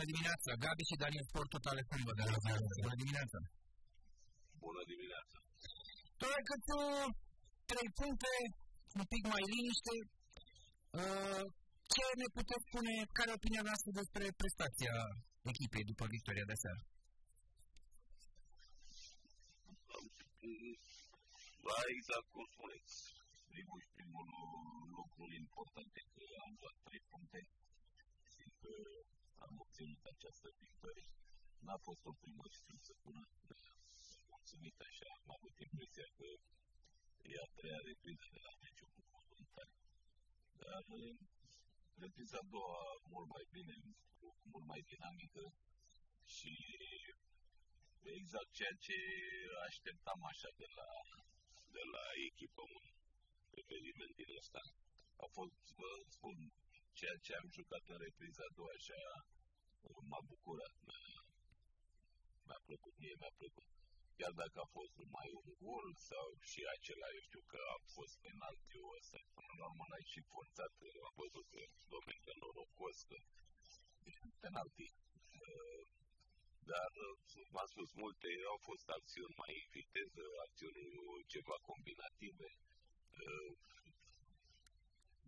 bună dimineața. Gabi și Daniel Sport Total FM vă de la Bună dimineața. Bună dimineața. Doar că tu trei puncte, un pic mai liniște. Uh, ce ne puteți spune, care opinia noastră despre prestația echipei după victoria de seară? Da, exact cum spuneți. Primul și primul lucru important e că am luat trei puncte și că am obținut această victorie. N-a fost o primă și să spună mulțumit așa, am avut impresia că e a treia repriză de la meciul cu voluntari. Dar repriza a doua mult mai bine, mult mai dinamică și exact ceea ce așteptam așa de la, de la echipă un eveniment din ăsta. A fost, vă spun, ceea ce am jucat în repriza a doua așa m-a bucurat. Mi-a plăcut, mie mi-a plăcut. Chiar dacă a fost numai un gol sau și acela, eu știu că a fost penaltiul ăsta, până la urmă l-ai și forțat, am văzut că domnul că norocos, că penalti. Dar, v-am spus, multe au fost acțiuni mai în viteză, acțiuni ceva combinative.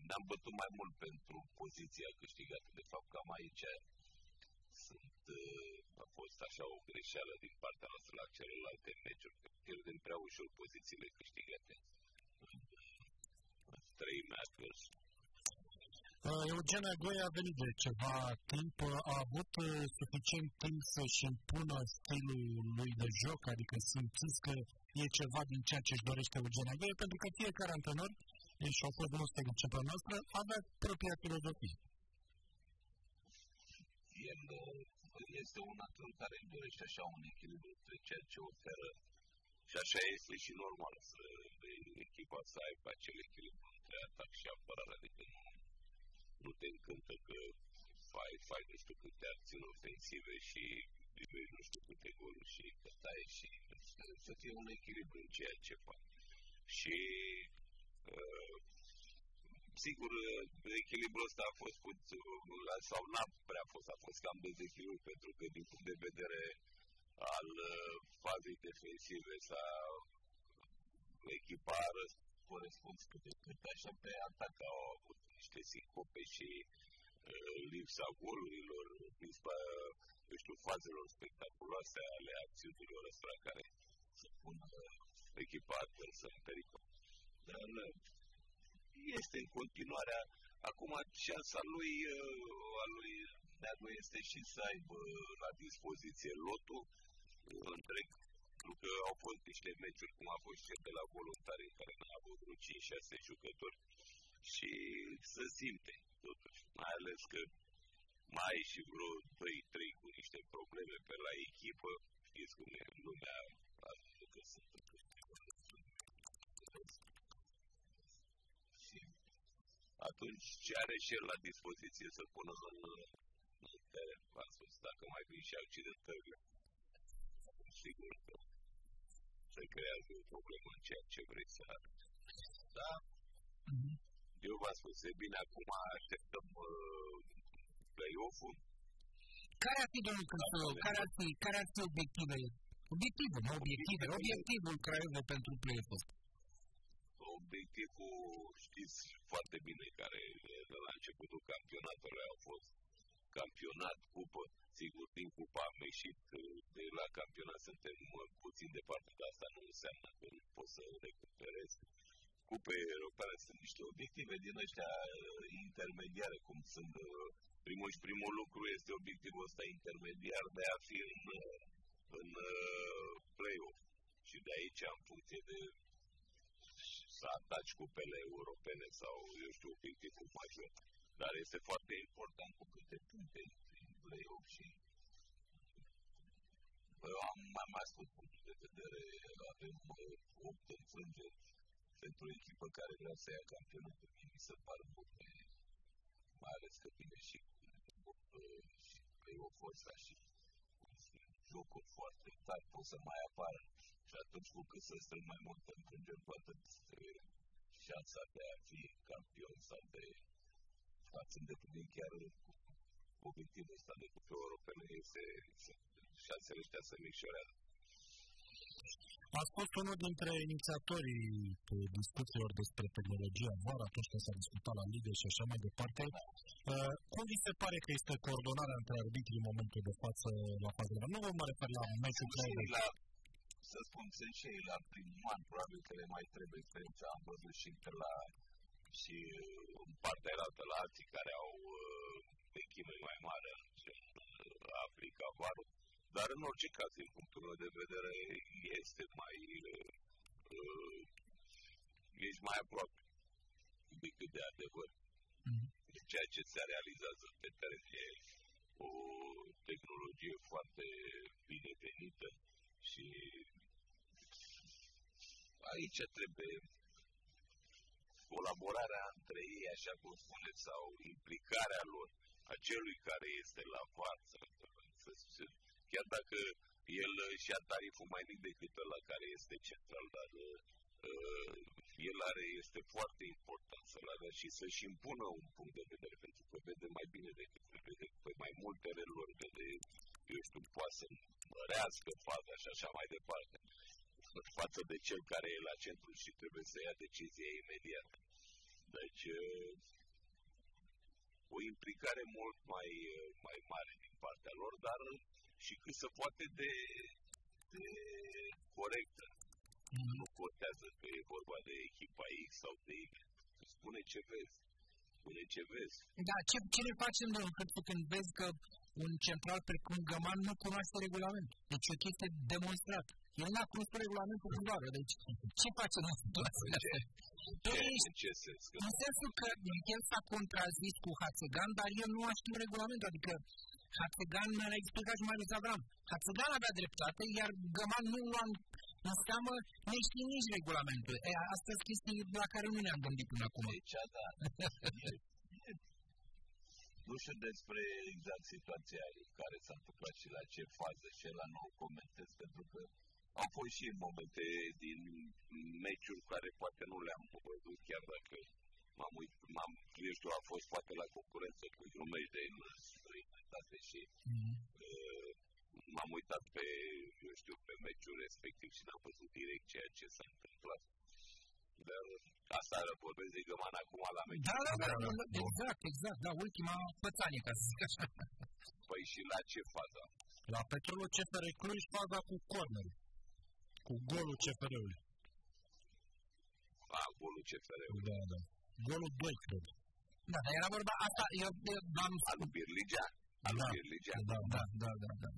Ne-am bătut mai mult pentru poziția câștigată. De fapt, cam aici sunt, a fost așa o greșeală din partea noastră la celelalte meciuri, că pierdem prea ușor pozițiile câștigate. Trei meciuri Uh, Eugen Agoi a venit de ceva timp, a avut uh, suficient timp să-și impună stilul lui de joc, adică simțiți că e ceva din ceea ce își dorește Eugen Agoi, pentru că fiecare antrenor, și au fost demonstrat începerea noastră, avea propria filozofie. El este un antrenor care își dorește așa un echilibru între ceea ce oferă și așa este și normal să echipa să aibă acel echilibru între atac și apărare, adică nu nu te încântă că fai, fai nu știu câte acțiuni ofensive și primești nu știu câte goluri și că tai și să fie un echilibru în ceea ce faci. Și uh, sigur, echilibrul ăsta a fost put, sau n-a prea fost, a fost cam dezechilibru pentru că din punct de vedere al uh, fazei defensive s-a echipa corespuns cât de cât, așa pe atac au avut niște sincope și uh, lipsa golurilor, lipsa, eu știu, fazelor spectaculoase ale acțiunilor astea care să pună echipa adversă în pericol. Dar este în continuarea, acum șansa lui, uh, a lui Neagu este și să aibă la dispoziție lotul. Întreg pentru că au fost niște meciuri, cum a fost cel de la voluntari, în care n-a avut vreo 5-6 jucători și să simte, totuși, mai ales că mai ai și vreo 2-3 cu niște probleme pe la echipă, știți cum e lumea, că sunt atunci ce are și el la dispoziție să pună în, în teren, v-am spus, dacă mai vin și accidentările, sigur că se creează o problemă în ceea ce vrei să arăți. Da? Mm-hmm. Eu v-am spus, e bine, acum așteptăm uh, play-off-ul. Care ar fi, domnul Cârțău, care ar fi, care ar fi obiectivele? Obiectivul, nu obiective, obiectivul Craiova pentru play-off Obiectivul, știți foarte bine, care de la începutul campionatului au fost campionat, cupă, sigur, din cupa am ieșit de la campionat, suntem puțin departe, dar asta nu înseamnă că nu pot să recuperez. Cupe europene sunt niște obiective din ăștia uh, intermediare, cum sunt uh, primul și primul lucru este obiectivul ăsta intermediar de a fi în, uh, în play-off. Și de aici, în funcție de să ataci cupele europene sau, eu știu, obiectivul major. Dar este foarte important cu câte puncte în play-off și am mai mai spus punctul de vedere, avem 8 înfrângeri pentru o echipă care vrea să ia campionatul. Mie mi se pare multe, mai ales că vine și, și play-off-ul ăsta și jocuri foarte tari pot să mai apară. Și atunci cu cât să strâng mai multe înfrângeri, cu atât șansa de a fi campion sau de ați îndeplinit chiar obiectivul ăsta de cupe europene. se, se șansele ăștia se micșorează. Ați fost unul dintre inițiatorii discuțiilor despre tehnologia VAR atunci când s-a discutat la Ligă și așa mai departe. Uh, cum vi se pare că este coordonarea între arbitrii în momentul de față la fază Nu vă mă refer la meciul la, să spun, sunt și la primul an, probabil că le mai trebuie experiența. Am văzut și că la și în partea altă la alții care au uh, echime mai mare în Africa, varul dar în orice caz, din punctul meu de vedere, este mai uh, ești mai aproape decât de adevăr. Mm-hmm. Ceea ce se realizează pe teren e o tehnologie foarte binevenită și aici trebuie colaborarea între ei, așa cum spuneți, sau implicarea lor, a celui care este la față, să, chiar dacă el și ia tariful mai mic decât la care este central, dar uh, el are, este foarte important să-l avea și să-și impună un punct de vedere, pentru că vede mai bine decât vede pe mai multe relori, vede, eu știu, poate să mărească faza și așa mai departe, față de cel care e la centru și trebuie să ia decizia imediat. Deci, uh, o implicare mult mai, uh, mai mare din partea lor, dar și cât se poate de, de corectă. Mm-hmm. Nu contează că e vorba de echipa X sau de Y. Spune ce vezi. Spune ce vezi. Da, ce, ce ne facem noi când vezi că un central precum Găman nu cunoaște regulamentul? Deci o chestie demonstrată. El n-a cunoscut regulamentul în vară. Deci ce facem în situația asta? În ce sens? În sensul că el s-a contrazis cu Hațegan, dar el nu a știut regulamentul. Adică Hatzegan mi-a explicat și mai lui Avram. Hatzegan avea dreptate, iar Găman nu lua în seamă, nu știe nici regulamentul. E, asta sunt chestii la care nu ne-am gândit până acum. Deci, da. nu știu despre exact situația care s-a întâmplat și la ce fază și la nu comentez, pentru că au fost și momente din meciuri care poate nu le-am văzut, chiar dacă m-am, uit, m-am, eu știu, a fost poate la concurență cu un meci de străinătate și mm-hmm. uh, m-am uitat pe, eu știu, pe meciul respectiv și n-am văzut direct ceea ce s-a întâmplat. Dar asta vorbesc de Găman acum la meci. Da, da, da, da, da, exact, exact, da, ultima pățanie, ca să zic așa. Păi și la ce fază? La Petrolul CFR Cluj, faza cu corner. Cu golul CFR-ului. A, golul CFR-ului. Da, da. Golul 2, cred. Da, dar era vorba asta, eu, eu am... Alu Birligea. Alu da, Birligea. Da, da, da, da, da.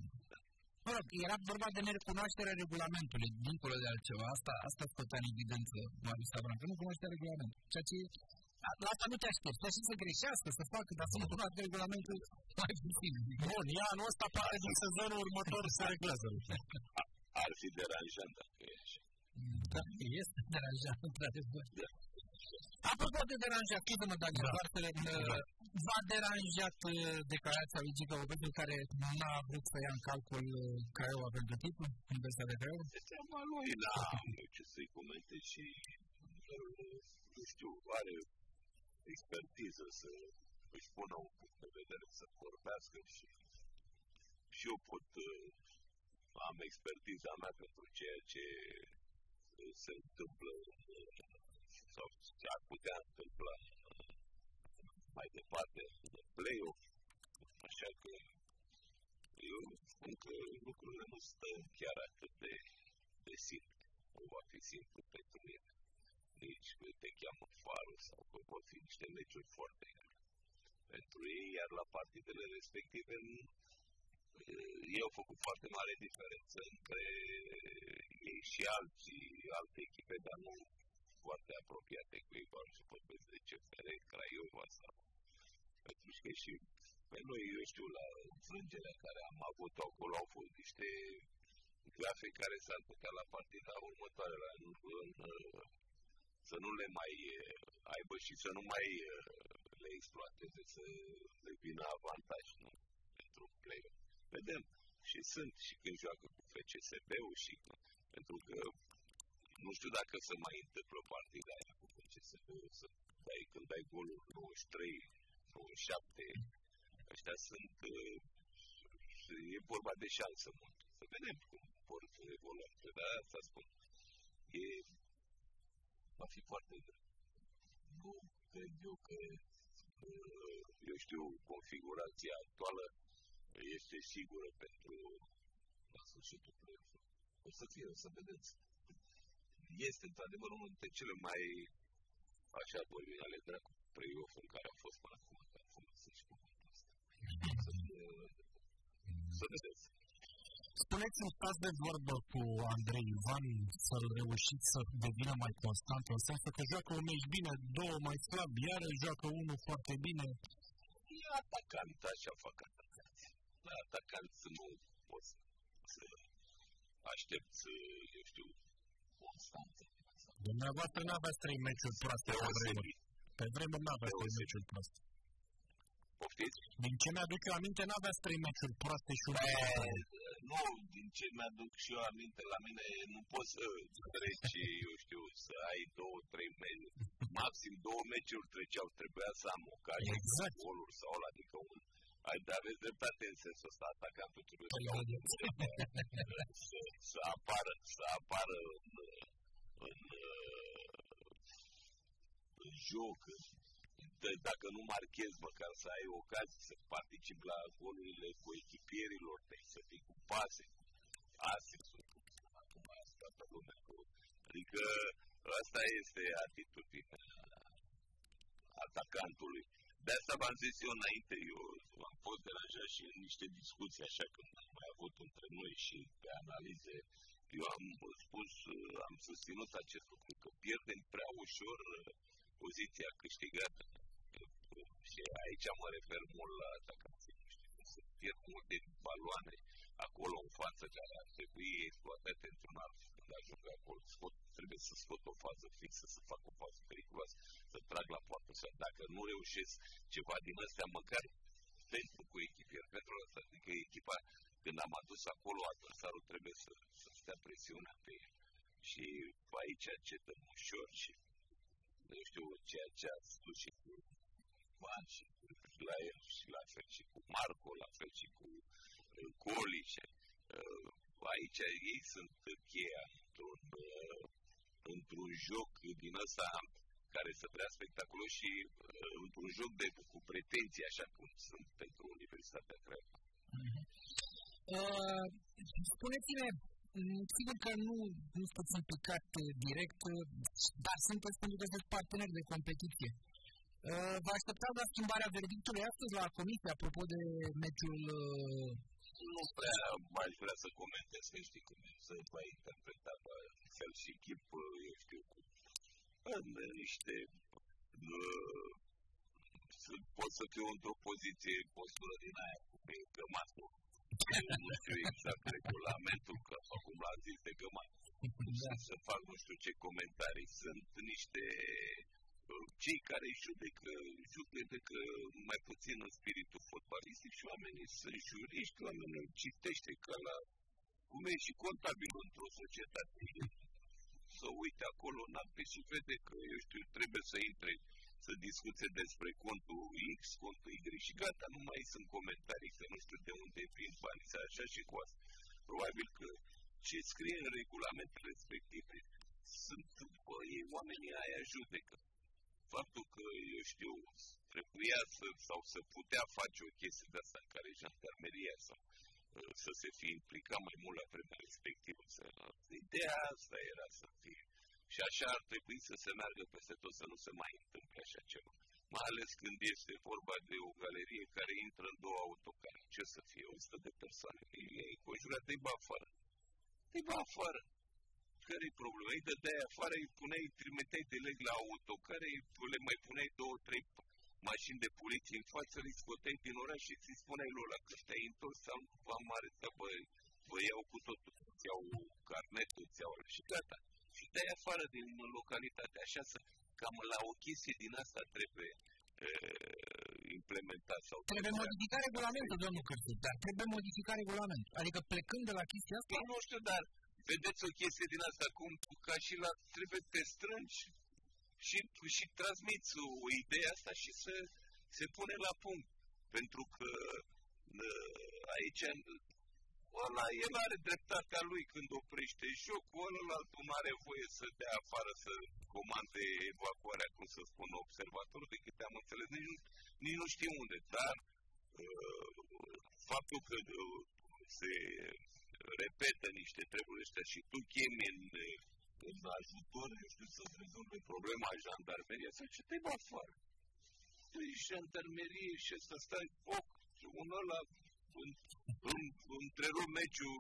Mă rog, era vorba de nerecunoașterea regulamentului, dincolo de altceva. Asta, asta scotea în evidență Marius Sabran, că nu cunoștea regulamentul. Ceea ce la asta nu te aștepți. Te aștepți să greșească, să facă, dar să nu cunoască regulamentul mai puțin. Bun, ia anul ăsta pare din sezonul următor să reglează. Ar fi deranjant dacă e așa. Da, este deranjant, într-adevăr. Da. Apropo de deranjat, scuze-mă, dacă da. Uh, v-a deranjat uh, declarația lui Gica Popescu care n-a vrut să ia în calcul uh, Craiova pentru titlu, Universitatea de Craiova? Este treaba lui, da, ce să-i comente și, nu știu, are expertiză să își pună un punct de vedere, să vorbească și, și eu pot, am expertiza mea pentru ceea ce se întâmplă sau ce ar putea întâmpla mai departe în play-off. Așa că eu spun că lucrurile nu stă chiar atât de, de simplu. Nu va fi simplu pentru mine. Nici că te cheamă farul sau că vor fi niște meciuri foarte grele pentru ei, iar la partidele respective ei au făcut foarte mare diferență între ei și alții, alte echipe, dar nu foarte apropiate cu ei, și vorbesc de CFR, Craiova sau pentru că și pe noi, eu știu, la înfrângerea care am avut acolo au fost niște grafe care s-ar putea la partida următoare la, în, în, să nu le mai aibă și să nu mai le exploateze, să le vină avantaj nu? pentru play Vedem și sunt și când joacă cu FCSB-ul și pentru că nu știu dacă se mai întâmplă partida aia cu FCSB, să dai, când dai golul 93, 97, ăștia sunt, uh, e vorba de șansă mult. Să vedem cum vor evolua. Dar asta spun. E, va fi foarte greu. Nu cred eu că, eu știu, configurația actuală este sigură pentru la sfârșitul play-off-ului. O să fie, o să vedeți. Este într-adevăr unul dintre cele mai așa vorbim ale dracu play-off în care a fost până acum, că a fost să și cuvântul ăsta. Să, fie, să vedeți. Spuneți-mi, stați de vorbă cu Andrei Ivan să-l reușiți să devină mai constant, în sensul că joacă un meci bine, două mai slab, iar joacă unul foarte bine. E atacant, așa fac atacanți. La atacant să nu poți să aștept, eu știu, constanță. Dumneavoastră n-aveați trei meciuri proaste pe vremuri. Pe vremuri n-aveați trei meciuri proaste. Poftiți? Din ce mi-aduc eu aminte, n-aveați trei meciuri proaste și un Nu, din ce mi-aduc și eu aminte, la mine nu poți să treci, eu știu, să ai două, trei meciuri. Maxim două meciuri treceau, trebuia să am ocazia, exact. goluri sau ăla, adică un ai, dar aveți dreptate în sensul ăsta, atacantul trebuie să, să apară, să apară în, în, în joc, de, dacă nu marchezi măcar să ai ocazii să participi la golurile cu echipierilor tăi, să fii cu pase, astea sunt acum toată lumea. Adică asta este atitudinea atacantului. De asta v-am zis eu înainte, eu am fost deranjat și în niște discuții așa când am mai avut între noi și pe analize. Eu am spus, am susținut acest lucru, că pierdem prea ușor uh, poziția câștigată. Și aici mă refer mult la atacație. Se pierd multe baloane acolo în față care ar trebui exploatate într-un alt când ajung acolo. Scot, trebuie să scot o fază fixă, să fac o fază periculoasă, să trag la poartă. Să, dacă nu reușesc ceva din astea, măcar pentru cu echipier, pentru asta. Adică echipa, când am adus acolo, adversarul trebuie să, să stea presiunea pe el. Și aici încetăm ușor și nu știu ceea ce a spus și cu Van și cu la el și la fel și cu Marco, la fel și cu uh, Coli și uh, aici ei sunt cheia într-un, uh, într-un joc din ăsta care să vrea spectaculos și uh, într-un joc de, cu pretenții, așa cum sunt pentru Universitatea Craiova. Uh-huh. Uh, spuneți-ne, mm, sigur că nu, nu sunteți implicat uh, direct, uh, dar sunteți pentru că sunteți parteneri de competiție. Uh, vă aștepta la schimbarea verdictului astăzi la comisie, apropo de meciul... Uh... Nu prea aș vrea să comentez, că știi cum se va interpreta fel și chip, eu știu, cu în niște uh, pot să fiu într-o poziție, postură din aia, cu pe cămatul. nu știu exact regulamentul, că acum l-am zis de cămat. Da. Să fac nu știu ce comentarii. Sunt niște uh, cei care judecă, judecă mai puțin în spiritul fotbalistic și oamenii sunt juriști, oamenii citește ca la cum e și contabil într-o societate să uite acolo în apis și vede că, eu știu, trebuie să intre să discute despre contul X, contul Y și gata, nu mai sunt comentarii, că nu știu de unde vin banii, așa și cu asta. Probabil că ce scrie în regulamentele respective sunt, bă, ei, oamenii aia judecă. Faptul că, eu știu, trebuia să, sau să putea face o chestie de asta în care jandarmeria sau să se fi implicat mai mult la vremea respectivă. Să, ideea asta era să fie. Și așa ar trebui să se meargă peste tot, să nu se mai întâmple așa ceva. Mai ales când este vorba de o galerie care intră în două autocare. Ce să fie? 100 de persoane. E conjurat de afară. De afară. Care-i problema? Îi dădeai afară, îi puneai, trimiteai de leg la autocare, le mai puneai două, trei mașini de poliție în față, îi scoteai din oraș și ți spuneai lor la că te-ai întors sau v-am arătat, bă, vă iau cu totul, îți iau carnetul, îți iau și gata. Și dai afară din localitate, așa să, cam la o chestie din asta trebuie implementat sau... Trebuie modificat regulamentul, domnul Cărțu, dar trebuie modificat regulamentul. Adică plecând de la chestia asta... Eu nu știu, dar vedeți o chestie din asta, cum ca și la trebuie te strângi și, și transmiți o idee asta și să se pune la punct. Pentru că aici ăla, el are dreptatea lui când oprește jocul, ălălalt nu are voie să dea afară, să comande evacuarea, cum să spun, observatorul, de câte am înțeles, nici nu, nici nu știu unde, dar uh, faptul că uh, se repetă niște treburi ăștia și tu chemi în, în ajutor, eu știu, să-ți rezolve problema jandarmeria sau ce te afară. Tu ești jandarmerie și să stai foc și un ăla în, în, întrerup meciul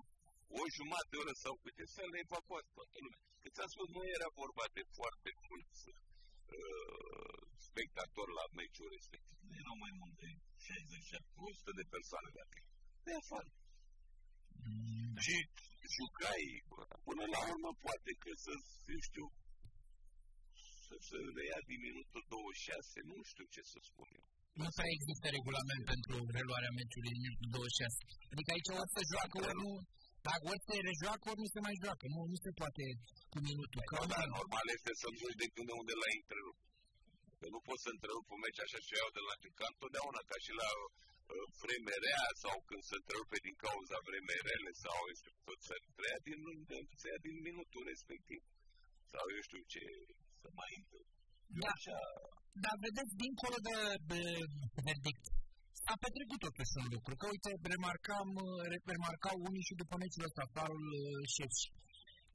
o jumătate de oră sau câte să le evacuat toată lumea. Că ți-am spus, nu era vorba de foarte mulți uh, spectatori la meciul respectiv. Nu erau mai mult de 60 100 de persoane de acolo. De afară. Mm. Și jucai, până la urmă poate că să, eu știu, să se reia din minutul 26, nu știu ce să spun eu. Nu prea există regulament pentru reluarea meciului în minutul 26. Adică aici ori se joacă, ori nu... Dacă ori se rejoacă, ori nu se mai joacă. Nu, nu se poate cu minutul. Că da, normal este să joci de când de unde l-ai întrerupt. Că nu poți să întrerup un meci așa și iau de la ca întotdeauna, ca și la uh, vreme rea sau când se întrerupe din cauza vreme rele sau este tot să treia din, se ia din minutul respectiv. Sau eu știu ce să mai întâmplă. Da. Așa... Dar vedeți, dincolo de, de verdict, a petrecut totuși un lucru. Că uite, remarcam, remarcau unii și după meciul ăsta, farul uh, șef.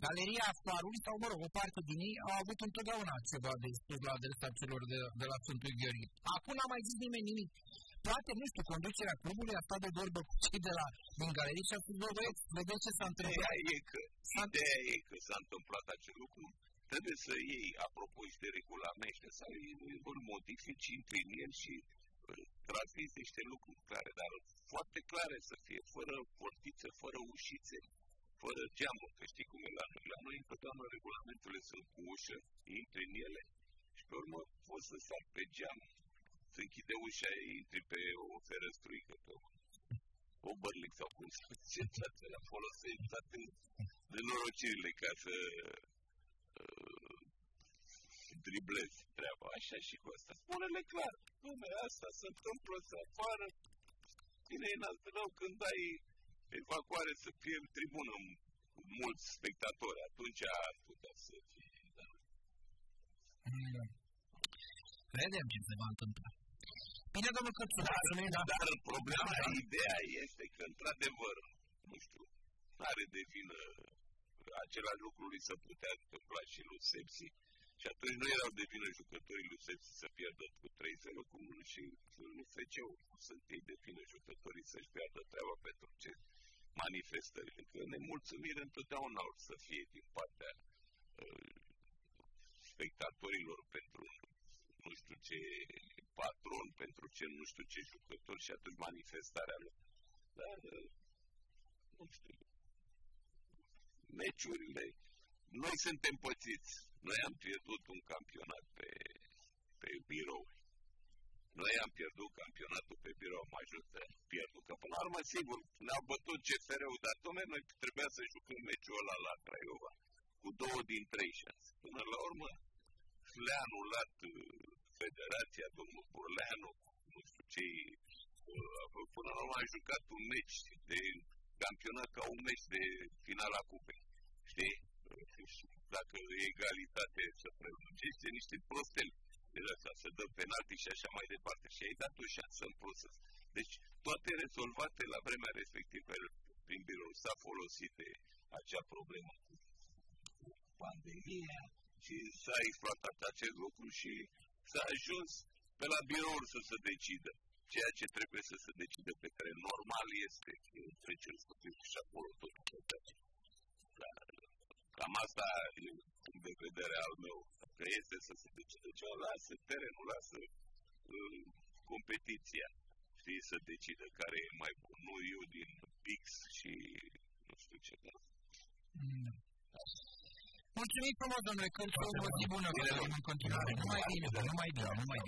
Galeria Farului, sau mă rog, o parte din ei, au avut întotdeauna ceva de spus la adresa celor de, de la Sfântul Gheorghe. Acum n-a mai zis nimeni nimic. Poate, nu știu, conducerea clubului a stat de vorbă cu cei de la din galerie și a spus, bă, băieți, vedeți ce s-a întâmplat. Ideea e că, ideea e că s-a întâmplat acest lucru trebuie să iei, apropo și de regulamente, să îl modifici, intri în el și uh, transmiți niște lucruri clare, dar foarte clare să fie, fără portițe, fără ușițe, fără geamuri, că știi cum e la noi. La noi întotdeauna regulamentele sunt cu ușă, intri în ele și pe urmă poți să sar pe geam, să închide ușa, intri pe o ferăstruică, pe o, o bărlic sau cum să zice, la folosești toate nenorocirile ca să driblezi treaba. Așa și cu asta. Spune-le clar. Lumea asta se întâmplă să apară. Bine, e rău când ai evacuare să fie în tribună mulți spectatori. Atunci ar putea să fie. Vedem ce se va întâmpla. Bine, domnul Cățu, dar, da. dar problema, da. ideea este că, într-adevăr, nu știu, are de vină același lucru lui să putea întâmpla și lui Sepsi. Și atunci nu erau de vină jucătorii lui Sepsi să pierdă cu 3-0 cu și lui FC-ul. Sunt ei de vină jucătorii să-și pierdă treaba pentru ce manifestările. Că nemulțumire întotdeauna or să fie din partea uh, spectatorilor pentru nu știu ce patron, pentru ce nu știu ce jucător și atunci manifestarea lor. Dar, uh, nu știu, meciurile. Noi suntem pățiți. Noi am pierdut un campionat pe, pe birou. Noi am pierdut campionatul pe birou, am ajuns să pierdut. Că până la urmă, sigur, ne-au bătut CFR-ul, dar domnule, noi trebuia să jucăm meciul ăla la Craiova cu două din trei șanse. Până la urmă, le-a anulat uh, federația, domnul Burleanu, nu știu ce, uh, până la urmă a jucat un meci de campionat ca un meci de finala cupei. Știi? Și dacă e egalitate să prelungește niște prosteli de asta, să dă penalti și așa mai departe. Și ai dat o șansă în plus. Deci toate rezolvate la vremea respectivă prin birou s-a folosit de acea problemă cu pandemia și s-a exploatat acest lucru și s-a ajuns pe la birouri să se decidă ceea ce trebuie să se decide pe care normal este trece să fie și acolo tot Dar cam asta e punct de vedere al meu. Că este să se decide ceva, lasă terenul, lasă uh, competiția. Știi, să decide care e mai bun. Nu eu din Pix și nu știu ce. Da. Mm. Mulțumim frumos, domnule Cârțu, o zi bună în continuare. Numai bine, numai bine, numai bine.